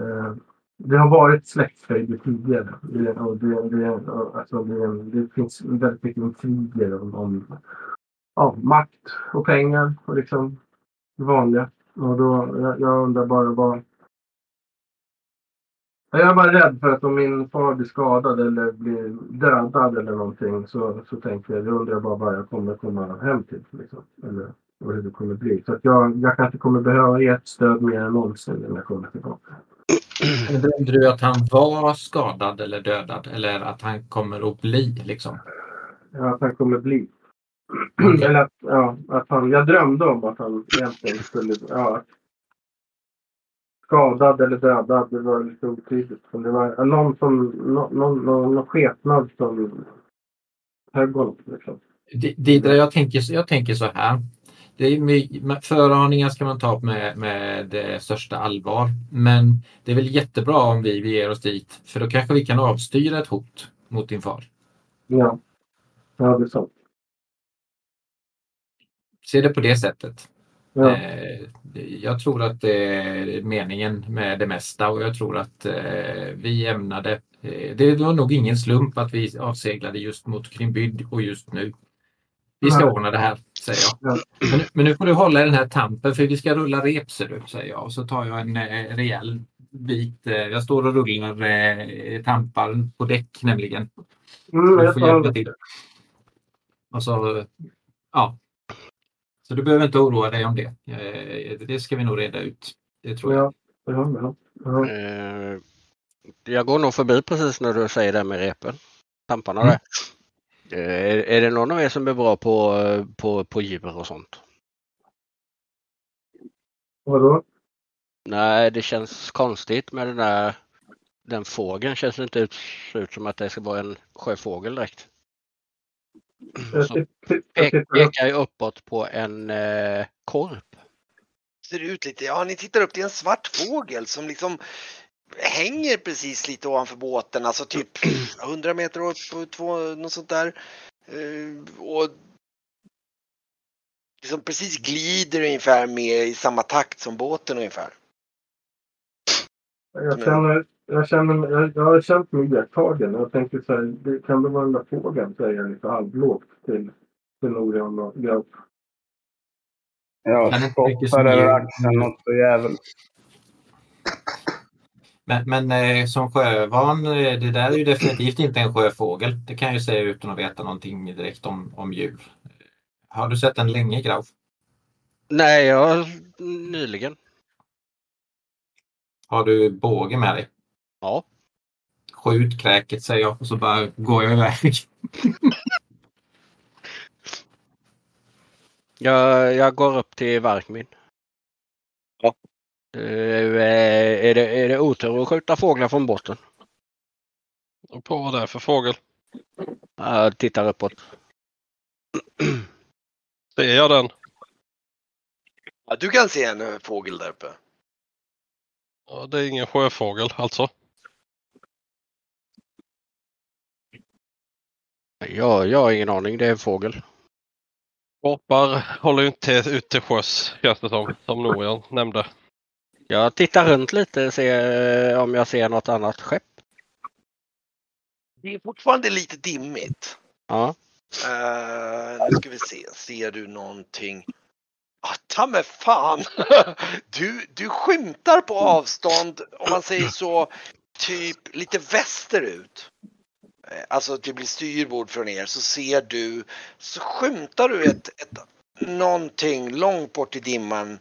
eh, det har varit släktfejder tidigare. Det, och det, det, alltså det, det finns väldigt mycket intriger om, om ja, makt och pengar och liksom det vanliga. Och då, jag, jag undrar bara vad... Jag är bara rädd för att om min far blir skadad eller blir dödad eller någonting så, så tänker jag, då undrar jag bara vad jag kommer komma hem till. Liksom. Eller och hur det kommer bli. Så att jag, jag kanske kommer behöva ert stöd mer än någonsin när jag kommer tillbaka. Drömde du att han var skadad eller dödad eller att han kommer att bli liksom? Ja, att han kommer bli. Okej. Eller att, ja, att han, jag drömde om att han egentligen skulle... Ja, skadad eller dödad, det var lite otydligt. Det var någon som, nå- någon, någon, någon skepnad som högolv. Liksom. Di- Didra, jag tänker, jag tänker så här. Det är, föraningar ska man ta med, med det största allvar. Men det är väl jättebra om vi beger oss dit. För då kanske vi kan avstyra ett hot mot din far. Ja. ja, det är sant. Se det på det sättet. Ja. Eh, Jag tror att det är meningen med det mesta och jag tror att eh, vi ämnade. eh, Det var nog ingen slump att vi avseglade just mot Krimbyd och just nu. Vi ska ordna det här, säger jag. Ja. Men, men nu får du hålla i den här tampen för vi ska rulla rep ser du, säger jag. Och så tar jag en eh, rejäl bit. Jag står och rullar eh, tampar på däck nämligen. Mm, Du jag får hjälpa till. Och så, ja. Så du behöver inte oroa dig om det. Eh, Det ska vi nog reda ut. Det tror jag. ja, ja, ja, ja. Eh, jag går nog förbi precis när du säger det med repen. Tamparna Mm. där. Eh, är, är det någon av er som är bra på, på, på djur och sånt? Vadå? Nej, det känns konstigt med den där den fågeln känns inte ut, ut som att det ska vara en sjöfågel direkt. Som pekar ju uppåt på en eh, korp. Ser ut lite, ja ni tittar upp, det är en svart fågel som liksom hänger precis lite ovanför båten, alltså typ 100 meter upp, på två, något sånt där. Eh, och liksom precis glider ungefär med i samma takt som båten ungefär. Jag känner, jag känner, jag, jag har känt mig iakttagen. Jag tänker så här, det kan väl vara den där fågeln, säger jag lite halvlågt till, till Norion och Graup. Som skoppar över axeln något så jävel. Men, men eh, som sjövan, eh, det där är ju definitivt inte en sjöfågel. Det kan jag ju säga utan att veta någonting direkt om, om djur. Har du sett den länge, Grauf? Nej, jag nyligen. Har du båge med dig? Ja. Skjut kräket, säger jag och så bara går jag iväg. Jag, jag går upp till Varkmin. Ja. Eh, är, det, är det otur att skjuta fåglar från båten? Och på vad det är för fågel. Jag tittar uppåt. Ser jag den? Ja, du kan se en eh, fågel där uppe. Ja, det är ingen sjöfågel alltså. Ja, jag har ingen aning, det är en fågel. Korpar håller ju inte ut till sjöss känns det som, som Norian nämnde. Jag tittar runt lite och ser om jag ser något annat skepp. Det är fortfarande lite dimmigt. Ja. Uh, nu ska vi se, ser du någonting? Ah, ta mig fan! Du, du skymtar på avstånd, om man säger så, typ lite västerut. Alltså det blir styrbord från er, så ser du, så skymtar du ett, ett någonting långt bort i dimman.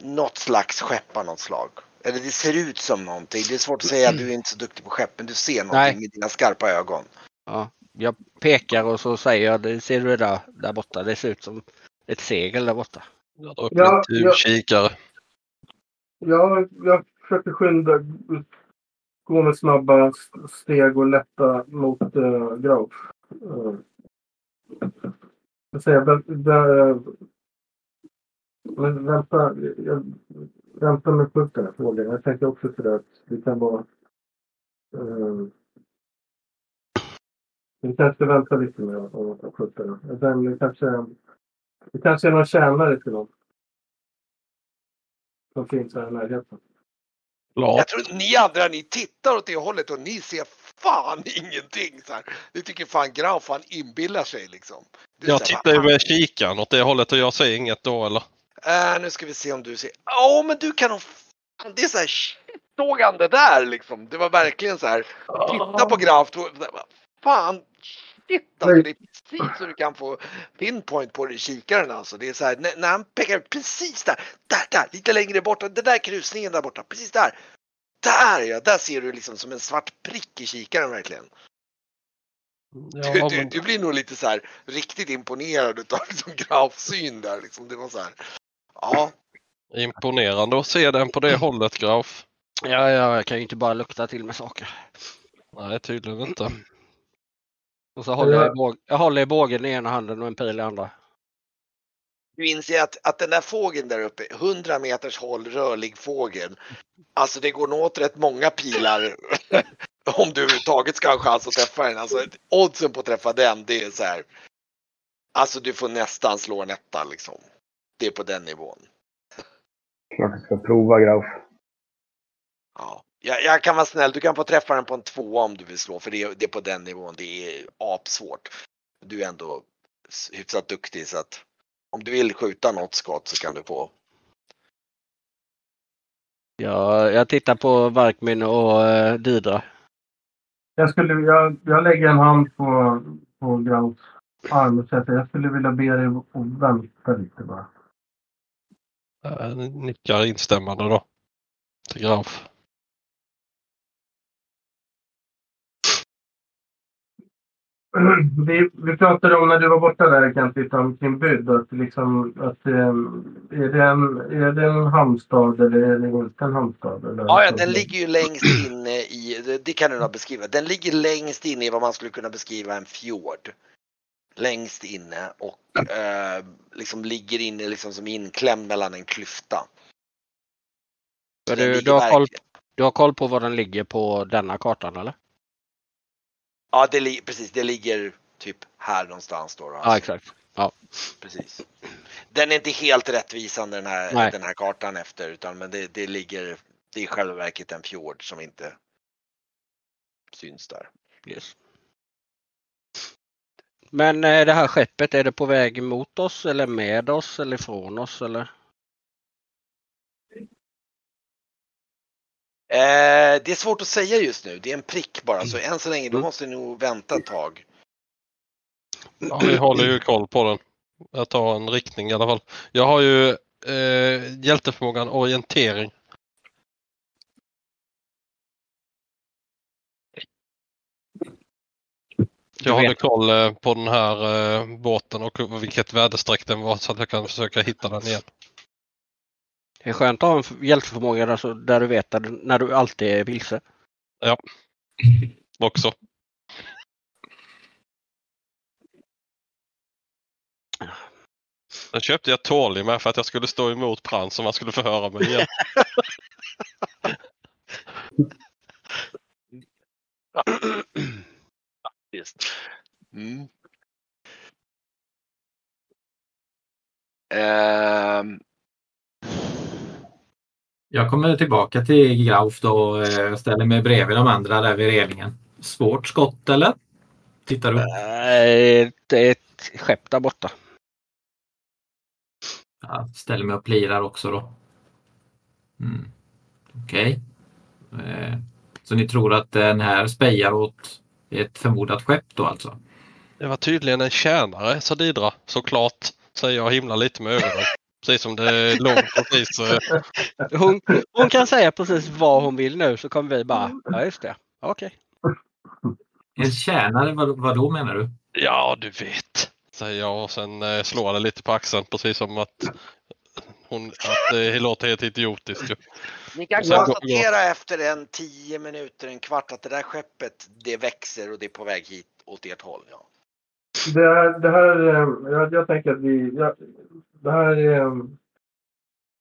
Något slags skepp av något slag. Eller det ser ut som någonting. Det är svårt att säga, du är inte så duktig på skepp, men du ser någonting Nej. med dina skarpa ögon. ja. Jag pekar och så säger jag, det ser du det där, där borta, det ser ut som ett segel där borta. Jag drar upp Ja, lite ja. utkikare. Jag, jag försöker skynda, gå med snabba steg och lätta mot eh, uh, Graup. Uh, eh, jag säger, vä, men vänta, jag, väntar med upp den här frågan. Jag tänker också sådär att det kan vara... Uh, vi kanske väntar lite med att skjuta den. Den det kanske, det kanske är någon tjänare till någon. Som finns här i närheten. Ja, Jag tror ni andra, ni tittar åt det hållet och ni ser fan ingenting. Så här. Ni tycker fan Graf han inbillar sig liksom. Du jag säger, tittar ju "Vad med kikaren åt det hållet och jag ser inget då eller? äh, nu ska vi se om du ser. Åh, men du kan nog... Det är så här, shit, såg han det där liksom? Det var verkligen så här. Titta på Graf. och- Fan, shit alltså. Det är precis så du kan få pinpoint på det i kikaren alltså. Det är så här, när, när han pekar precis där, där, där, lite längre bort, den där krusningen där borta, precis där. Där ja, där ser du liksom som en svart prick i kikaren verkligen. Ja, Du, du, men, du blir nog lite så här riktigt imponerad utav liksom grafsyn där liksom. Det var så här. Ja, imponerande att se den på det hållet Graf. Ja, ja, jag kan ju inte bara lukta till med saker. Nej, tydligen inte. Och så håller jag, i Ja. båg, jag håller i bågen i ena handen och en pil i andra. Du inser att, att den där fågeln där uppe, 100 meters håll, rörlig fågel. Alltså det går nog åt rätt många pilar om du överhuvudtaget ska ha en chans att träffa den. Alltså oddsen på att träffa den, det är så här. Alltså du får nästan slå en etta liksom. Det är på den nivån. Klart jag ska prova Grauf. Ja. Jag, jag kan vara snäll, du kan få träffa den på en tvåa om du vill slå för det är, det är på den nivån. Det är apsvårt. Du är ändå hyfsat duktig så att om du vill skjuta något skott så kan du få. Jag, jag tittar på Varkmin och uh, Didra. Jag, skulle, jag, jag lägger en hand på, på Graus arm och säger att jag skulle vilja be dig att vänta lite bara. Jag nickar instämmande då. Till Graf. Vi, vi pratade om när du var borta där Kent, om Kimbyd. Att liksom, att, eh, är, det en, är det en hamnstad eller är det inte en hamnstad? Eller Ja, ja, den ligger ju längst inne i, det- kan du nog beskriva. Den ligger längst inne i vad man skulle kunna beskriva en fjord. Längst inne och eh, liksom ligger inne liksom som inklämd mellan en klyfta. Du, du, har koll, du har koll på var den ligger på denna kartan eller? Ja, det, precis. Det ligger typ här någonstans då. då Ja alltså. exakt. Precis. Den är inte helt rättvisande den här, Nej. den här kartan efter utan men det, det ligger, det är i själva verket en fjord som inte syns där. Yes. Men eh, det här skeppet, är det på väg mot oss eller med oss eller ifrån oss eller? Eh, det är svårt att säga just nu. Det är en prick bara så Mm. än så länge du måste nog vänta ett tag. Ja, vi håller ju koll på den. Jag tar en riktning i alla fall. Jag har ju eh, hjälteförmågan orientering. Jag håller koll eh, på den här eh, båten och vilket väderstreck den var så att jag kan försöka hitta den igen. Det är skönt att ha en hjälteförmåga där, så, där du vet att, när du alltid är vilse. Också. Den köpte jag tålig med för att jag skulle stå emot Prans om han skulle förhöra mig igen. Just. Mm. Ehm, Jag kommer tillbaka till Grauf då och eh, ställer mig bredvid de andra där vid relingen. Svårt skott eller? Tittar du? Nej, det är ett skepp där borta. Jag ställer mig och plirar också då. Mm. Okej. Eh, så ni tror att den här spejar åt ett förmodat skepp då alltså? Det var tydligen en tjänare, sa Didra. Såklart, säger jag och himlar lite med ögonen. Precis som det låg precis. eh, Hon, hon kan säga precis vad hon vill nu så kommer vi bara, ja just det, okej. En tjänare, vad, vad då menar du? Ja, du vet. Säger jag och sen eh, slår jag det lite på axeln precis som att hon att det låter helt idiotiskt. Ju. ni kan konstatera efter en 10 minuter, en kvart att det där skeppet det växer och det är på väg hit åt ert håll. Ja. Det här, det här eh, jag, jag tänker att vi, jag, det här är, ehm,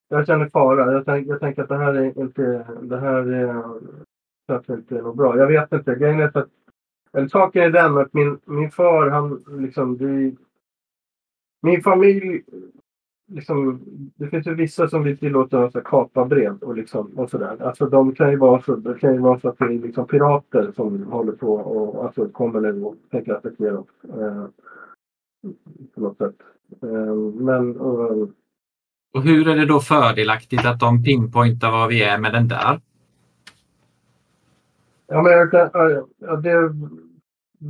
jag känner fara. Jag, tänk, jag tänker att det här är inte, det här är ehm, kanske inte är något bra. Jag vet inte. Grejen är att, eller saken är den att min, min far, han liksom, det, min familj, liksom, det finns ju vissa som vill tillåta oss att kapa brev och liksom, och sådär. Alltså de kan ju vara så, det kan ju vara så att det är liksom pirater som håller på och alltså kommer nu och tänker attackera oss. Eh, på något sätt. Eh, men eh, Och hur är det då fördelaktigt att de pinpointar var vi är med den där? Ja, men jag kan, ja, det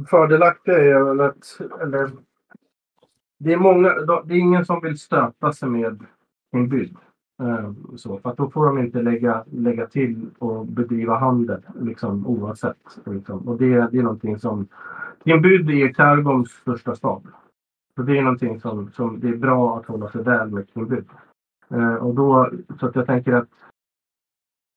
fördelaktiga är väl att... Eller, det är många, det är ingen som vill stöta sig med en bygd. Eh, Så, för då får de inte lägga, lägga till och bedriva handel liksom, oavsett. Liksom. Och det, det är någonting som... Kimbyd är Kargons största stad. Så det är någonting som, som det är bra att hålla sig väl med Kimbyd. Eh, och då, så att jag tänker att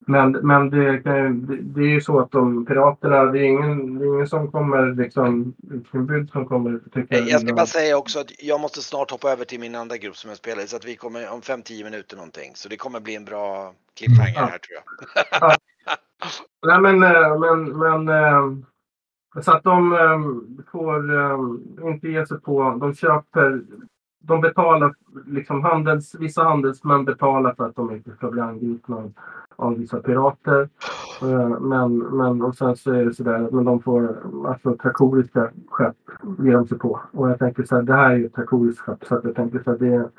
Men, men det, det, det är ju så att de piraterna, det är ingen, det är ingen som kommer liksom, utbud som kommer tycka Jag ska bara säga också att jag måste snart hoppa över till min andra grupp som jag spelar i så att vi kommer om 5-10 minuter någonting. Så det kommer bli en bra cliffhanger Ja. här tror jag. Nej men, eh, men, men eh, så att de eh, får eh, inte ge sig på, de köper, de betalar, liksom handels, vissa handelsmän betalar för att de inte ska bli angripna av, vissa pirater. Eh, Men, men och sen så är det sådär, men de får alltså trakoriska skepp ger de sig på. Och jag tänker så här, det här är ju ett trakoriskt skepp så att jag tänker så här, det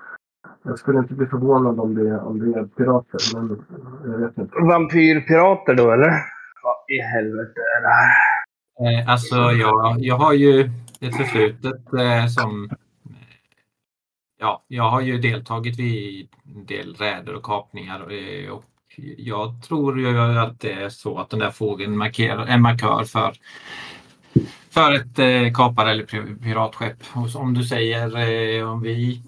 jag skulle inte bli förvånad om det, om det är pirater, men jag vet inte. Vampyrpirater då eller? Vad i helvete är det här? Eh, Alltså jag, jag har ju ett förflutet eh, som... Ja, jag har ju deltagit vid en del räder och kapningar eh, och jag tror ju att det är så att den där fågeln markerar, en markör för, för ett eh, kapar eller piratskepp. Och om du säger eh, om vi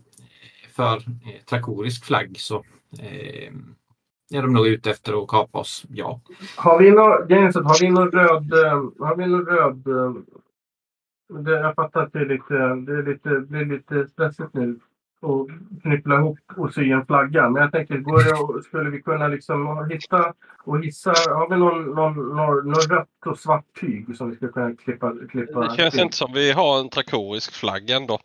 för eh, trakorisk flagg så eh, är de nog ute efter att kapa oss, ja. Har vi någon, har vi någon röd, eh, har vi någon röd, eh, det, jag fattar att det är lite, det är lite, det är lite stressigt nu att knyppla ihop och sy en flagga. Men jag tänker, går det, att- skulle vi kunna liksom hitta och hissa, har vi någon, någon, någon, någon rött och svart tyg som vi skulle kunna klippa, klippa Det känns till? inte som vi har en trakorisk flagg ändå.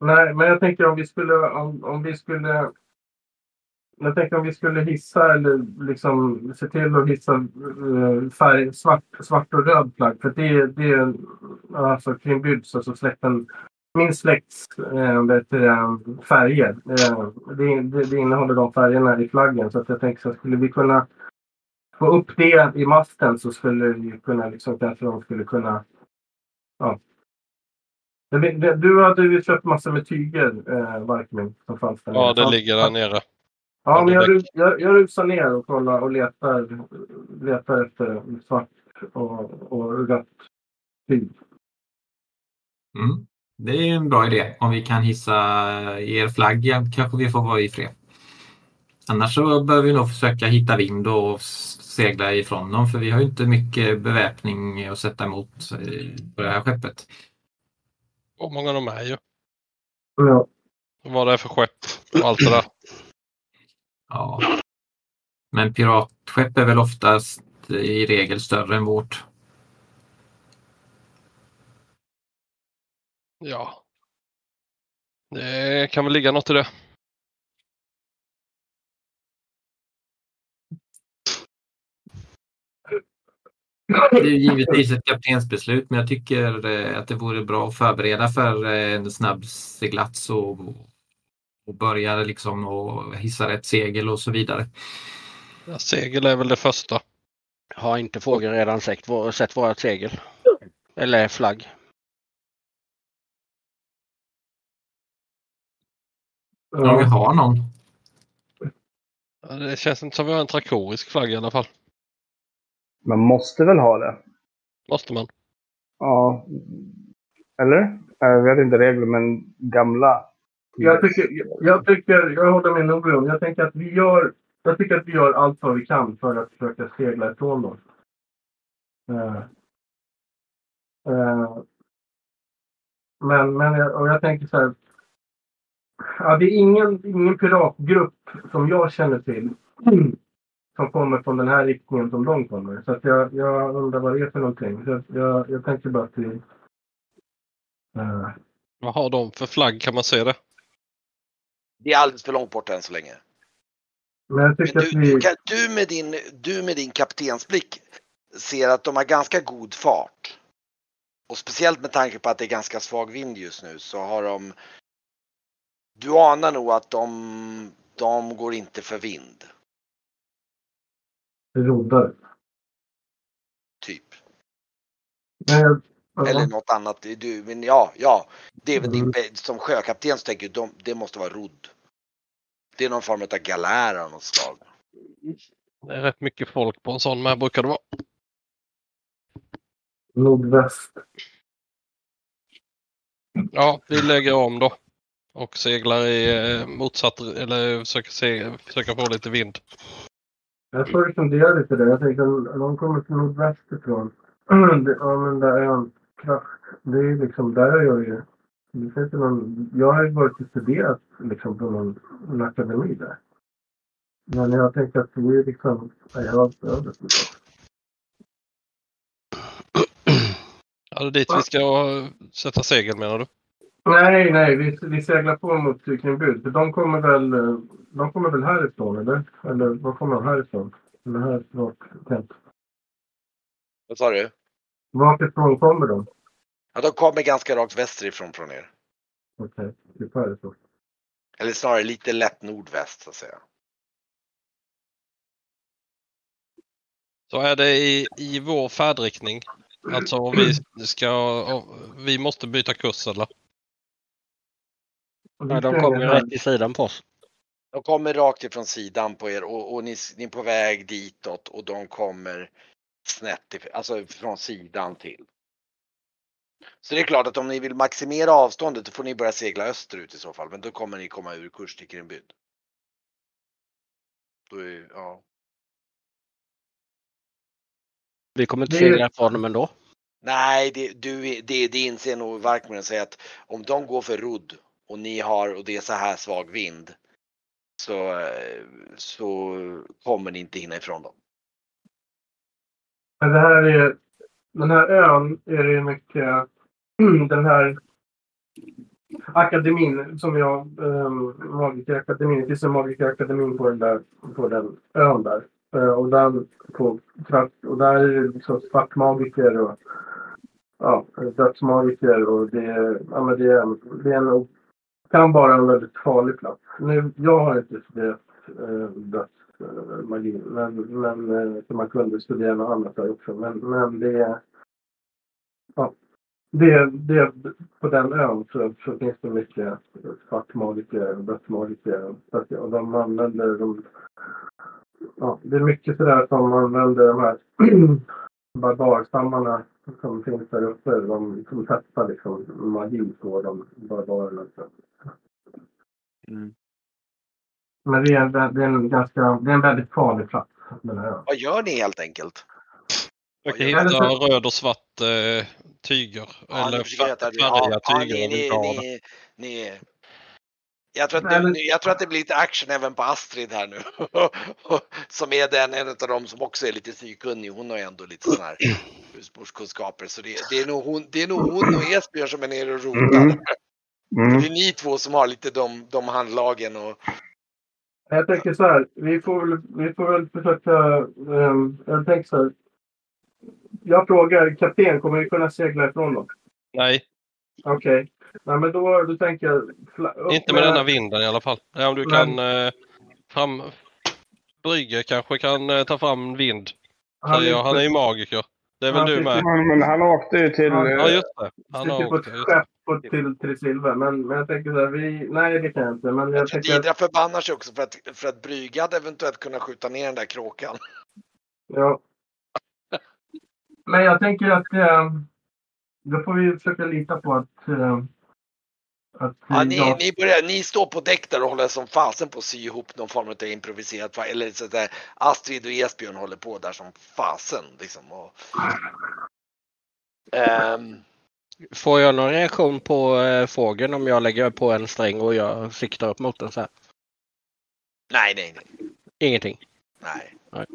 Nej, men jag tänker om vi skulle, om, om vi skulle jag tänk om vi skulle hissa eller liksom se till att hissa eh, färg, svart, svart och röd flagg. För det, det är alltså kring Byds, alltså släkten, min släkts äh, färger. äh, det, det, det innehåller de färgerna i flaggen. Så att jag tänker så att skulle vi kunna få upp det i masten så skulle vi kunna liksom kanske de skulle kunna ja. Du hade ju köpt massor med tyger, eh, Barkmin, som fanns där. Ja, det ligger där nere. Ja, men jag, jag, jag rusar ner och kollar och letar, letar efter svart och, och rött tyg. Mm. Det är en bra idé. Om vi kan hissa er flagg kanske vi får vara i fred. Annars så bör vi nog försöka hitta vind och segla ifrån dem för vi har ju inte mycket beväpning att sätta emot eh, på det här skeppet. Och många de är ju. Ja. Vad det är för skepp och allt det där. Ja. Men piratskepp är väl oftast i regel större än vårt. Ja. Det kan väl ligga något i det. Det är givetvis ett kaptensbeslut men jag tycker eh, att det vore bra att förbereda för eh, en snabb seglats och, och börja liksom och hissa rätt segel och så vidare. Ja, segel är väl det första. Har inte fågeln redan sett, sett vårat segel? Eller flagg? Om vi har någon. Ja, Det känns inte som vi har en trakorisk flagg i alla fall. Man måste väl ha det? Måste man? Ja. Eller? Jag vet inte regler, men gamla. Jag tycker, jag, tycker, jag håller med Norion. Jag tänker att vi gör, jag tycker att vi gör allt vad vi kan för att försöka segla ifrån dem. Uh, uh, men, men jag, och jag tänker så här. Ja, det är ingen, ingen piratgrupp som jag känner till som kommer från den här riktningen som de kommer. Så att jag, jag undrar vad det är för någonting. Så jag, jag tänker bara att Uh, Vad har de för flagg? Kan man se det? Det är alldeles för långt bort än så länge. men Men du, du, kan, du, med din, du med din kaptensblick ser att de har ganska god fart. Och speciellt med tanke på att det är ganska svag vind just nu så har de... Du anar nog att de, de går inte för vind. roddar. Typ. Men Eller något annat. Du, men ja, ja. Det är väl Mm. din, som sjökapten så tänker jag, de, det måste vara rodd. Det är någon form av galär av något slag. Det är rätt mycket folk på en sån med brukar det vara. Nordväst. Ja, vi lägger om då. Och seglar i eh, motsatt, eller försöker, se, försöker få lite vind. Jag får fundera lite där. Jag tänkte om de kommer till nordväst ifrån. Det- Ja men där är kraft. Det är liksom, där är jag ju. Det finns ju någon, jag har ju varit och studerat liksom på någon, någon akademi där. Men jag tänkte att det är liksom, ja, jag har över. Ja, det är dit vi ska sätta segel menar du? Nej, nej, vi, vi seglar på mot Kringbud. För de kommer väl, de kommer väl härifrån eller? Eller var kommer de härifrån? Eller härifrån? Kent. Vad sa du? Varifrån kommer de? Ja, de kommer ganska rakt västerifrån från er. Okej, typ härifrån. Eller snarare lite lätt nordväst så att säga. Så är det i, i vår färdriktning. Alltså om vi ska, om, vi måste byta kurs eller? Nej, de kommer här. rätt i sidan på oss. De kommer rakt ifrån sidan på er och, och ni, ni är på väg ditåt och de kommer snett, alltså från sidan till. Så det är klart att om ni vill maximera avståndet då får ni börja segla österut i så fall, men då kommer ni komma ur kurs till Kringbyd. Då är, ja. Vi kommer inte segla ifrån dem ändå. Nej, det, du, det, det inser nog Varkman säger att om de går för rodd och ni har och det är så här svag vind så, eh, så kommer ni inte hinna ifrån dem. Men det här är, den här ön är det ju mycket, den här akademin som jag, ehm, um, Magikerakademin, det finns en Magikerakademin på den där, på den ön där. Eh, och, den, på, och där är det liksom svartmagiker och ja, dödsmagiker och det, är- ja, men det, är- det är en, kan vara en väldigt farlig plats. Nu, jag har inte studerat eh, magi. men, men eh, så man kunde studera något annat där också. Men, men det ja, det, det, på den ön så, så finns det mycket svartmagiker och dödsmagiker. Och de använder de, ja, det är mycket sådär som man använder de här barbarstammarna som finns där uppe. De som testar liksom magi på de barbarerna. Mm. Men det är, det är en ganska, det är en väldigt farlig plats. Vad gör ni helt enkelt? Försöker Ja, hitta det- röd och svart eh, tyger. Ja, eller färdiga veta- ja, tyger ni, ni, ni, ni, jag, tror att det, jag tror att det blir lite action även på Astrid här nu. som är den, en av dem som också är lite sykunnig. Hon har ju ändå lite sådana här husmorskunskaper. Så det, det, är nog hon, det är nog hon och Esbjörn som är nere och rotar. Mm. Mm. Det är ni två som har lite de, de handlagen och Jag tänker så här, vi får väl, vi får väl försöka... ehm, jag tänker så här. Jag frågar kapten, kommer vi kunna segla ifrån dem? Nej, Okej. Nej, men då, då tänker jag... fla- upp inte med denna vinden i alla fall. Ja, om du Men- kan eh, fram... Brygge kanske kan eh, ta fram vind. Säger jag. Han är ju magiker. Det är väl Han du med? Men, men han åkte ju till... Ja, just det. Han har åkt. ett ja, just det. skepp på, till, till Silver. Men, men jag tänker så här, vi... Nej, det kan jag inte. Men jag tänker... Didra förbannar sig också för att, för att Brygge hade eventuellt kunnat skjuta ner den där kråkan. Ja. Men jag tänker att... Eh, då får vi försöka lita på att... Eh, att Ja, ni, jag- ni, börjar, ni står på däck där och håller som fasen på att sy ihop någon form av improviserat, eller så där Astrid och Esbjörn håller på där som fasen liksom. Och, Ehm, Får jag någon reaktion på eh, fågeln om jag lägger på en sträng och jag siktar upp mot den så här? nej, nej, nej. Ingenting. nej. Nej.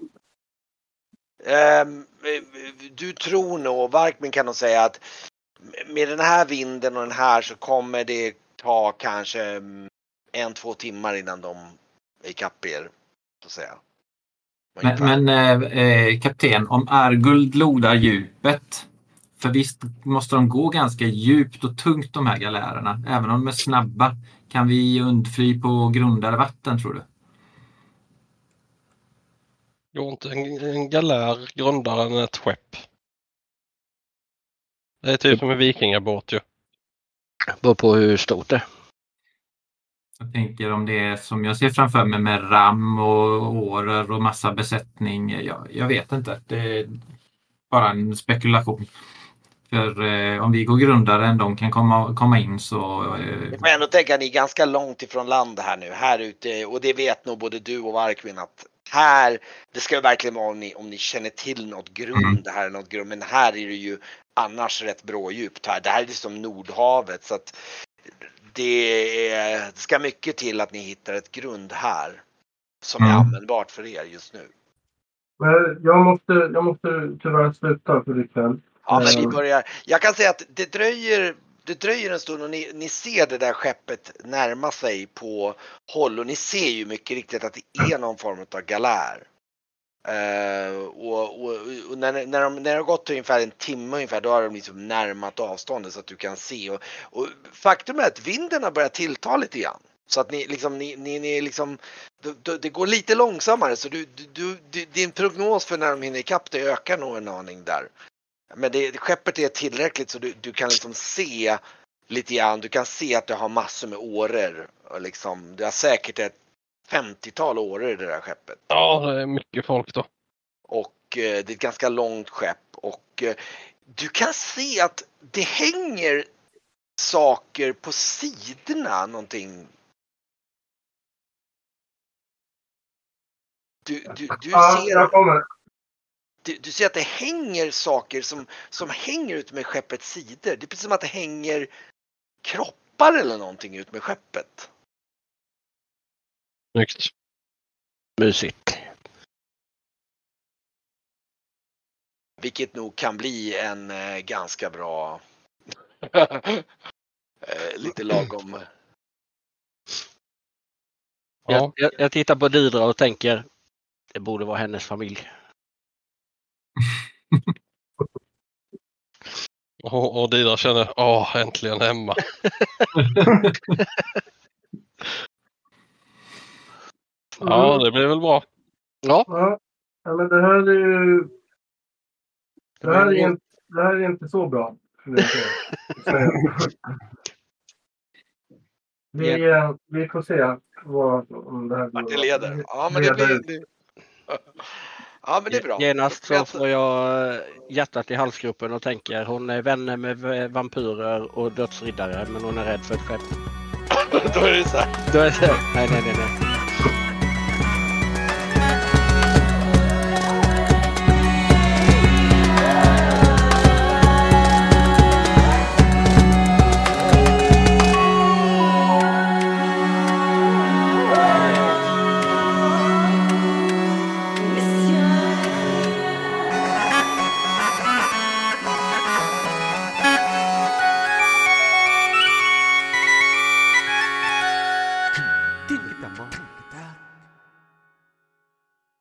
Ehm, du tror nog, Varkmin kan nog säga att med den här vinden och den här så kommer det ta kanske mm, en, två timmar innan de är ikapp er. Så att säga. Men, men eh, eh, kapten, om Arguld lodar djupet. För visst måste de gå ganska djupt och tungt de här galärerna. Även om de är snabba. Kan vi undfly på grundare vatten tror du? Går inte en, en galär grundare än ett skepp? Det är typ som en vikingabåt ju. Beror på hur stort det är. Jag tänker om det är som jag ser framför mig med ram och årer och massa besättning. Jag, jag vet inte. Det är bara en spekulation. För eh, om vi går grundare än de kan komma, komma in så... Eh, Du får ändå tänka att ni är ganska långt ifrån land här nu. Här ute, och det vet nog både du och Varkmin att här, det ska verkligen vara om ni, om ni känner till något grund, det här är något grund, men här är det ju annars rätt brådjupt här. Det här är liksom Nordhavet så att det, är, det ska mycket till att ni hittar ett grund här som är Mm. användbart för er just nu. Men jag måste, jag måste tyvärr sluta för ikväll. Ja, men vi Mm. börjar. Jag kan säga att det dröjer, det dröjer en stund och ni, ni ser det där skeppet närma sig på håll och ni ser ju mycket riktigt att det är någon form av galär. Eh, och och, och när, när, de, när det har gått ungefär en timme ungefär då har de liksom närmat avståndet så att du kan se. Och, och faktum är att vinden har börjat tillta lite grann. Så att ni liksom, ni, ni, ni liksom, det, det- går lite långsammare så du, du, du, din prognos för när de hinner ikapp det ökar nog en aning där. Men det, skeppet är tillräckligt så du, du kan liksom se lite grann. Du kan se att det har massor med åror. Och liksom, det har säkert ett 50-tal åror i det där skeppet. Ja, det är mycket folk då. Och eh, det är ett ganska långt skepp. Och eh, du kan se att det hänger saker på sidorna. Någonting. Du, du, du Ja, ser jag kommer. Du, du ser att det hänger saker som, som hänger ut med skeppets sidor. Det är precis som att det hänger kroppar eller någonting ut med skeppet. Snyggt. Mysigt. Vilket nog kan bli en eh, ganska bra eh, lite lagom. Ja, Jag, jag, jag tittar på Didra och tänker det borde vara hennes familj. Och, och Didra känner, åh, äntligen hemma. Ja, det blir väl bra. Ja, Ja, men det här är ju... Det här är, inte, det här är inte så bra. Vi, eh, vi får se vad, om det här går. Vart det leder. Ja men det blir... Ja men det är bra. genast så får jag eh, hjärtat i halsgropen och tänker hon är vänner med vampyrer och dödsriddare men hon är rädd för ett skepp. Då är det så här. Då är det, nej, nej, nej, nej.